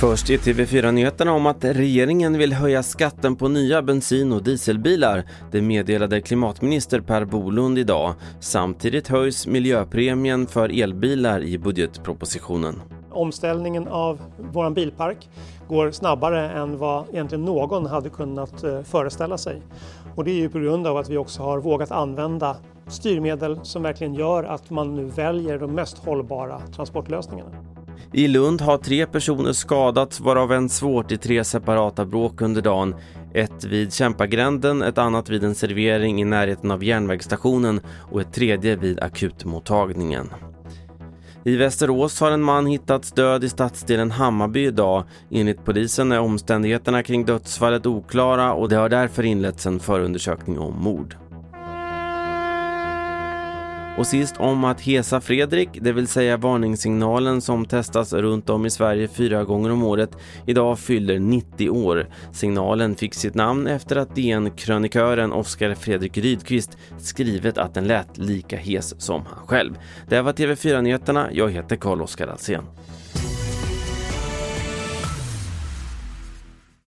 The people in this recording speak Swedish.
Först i TV4-nyheterna om att regeringen vill höja skatten på nya bensin och dieselbilar. Det meddelade klimatminister Per Bolund idag. Samtidigt höjs miljöpremien för elbilar i budgetpropositionen. Omställningen av vår bilpark går snabbare än vad egentligen någon hade kunnat eh, föreställa sig. Och det är ju på grund av att vi också har vågat använda styrmedel som verkligen gör att man nu väljer de mest hållbara transportlösningarna. I Lund har tre personer skadats varav en svårt i tre separata bråk under dagen. Ett vid Kämpagränden, ett annat vid en servering i närheten av järnvägsstationen och ett tredje vid akutmottagningen. I Västerås har en man hittats död i stadsdelen Hammarby idag. Enligt polisen är omständigheterna kring dödsfallet oklara och det har därför inletts en förundersökning om mord. Och sist om att Hesa Fredrik, det vill säga varningssignalen som testas runt om i Sverige fyra gånger om året, idag fyller 90 år. Signalen fick sitt namn efter att DN-krönikören Oskar Fredrik Rydqvist skrivit att den lät lika hes som han själv. Det här var TV4-nyheterna, jag heter Carl-Oskar Alsen.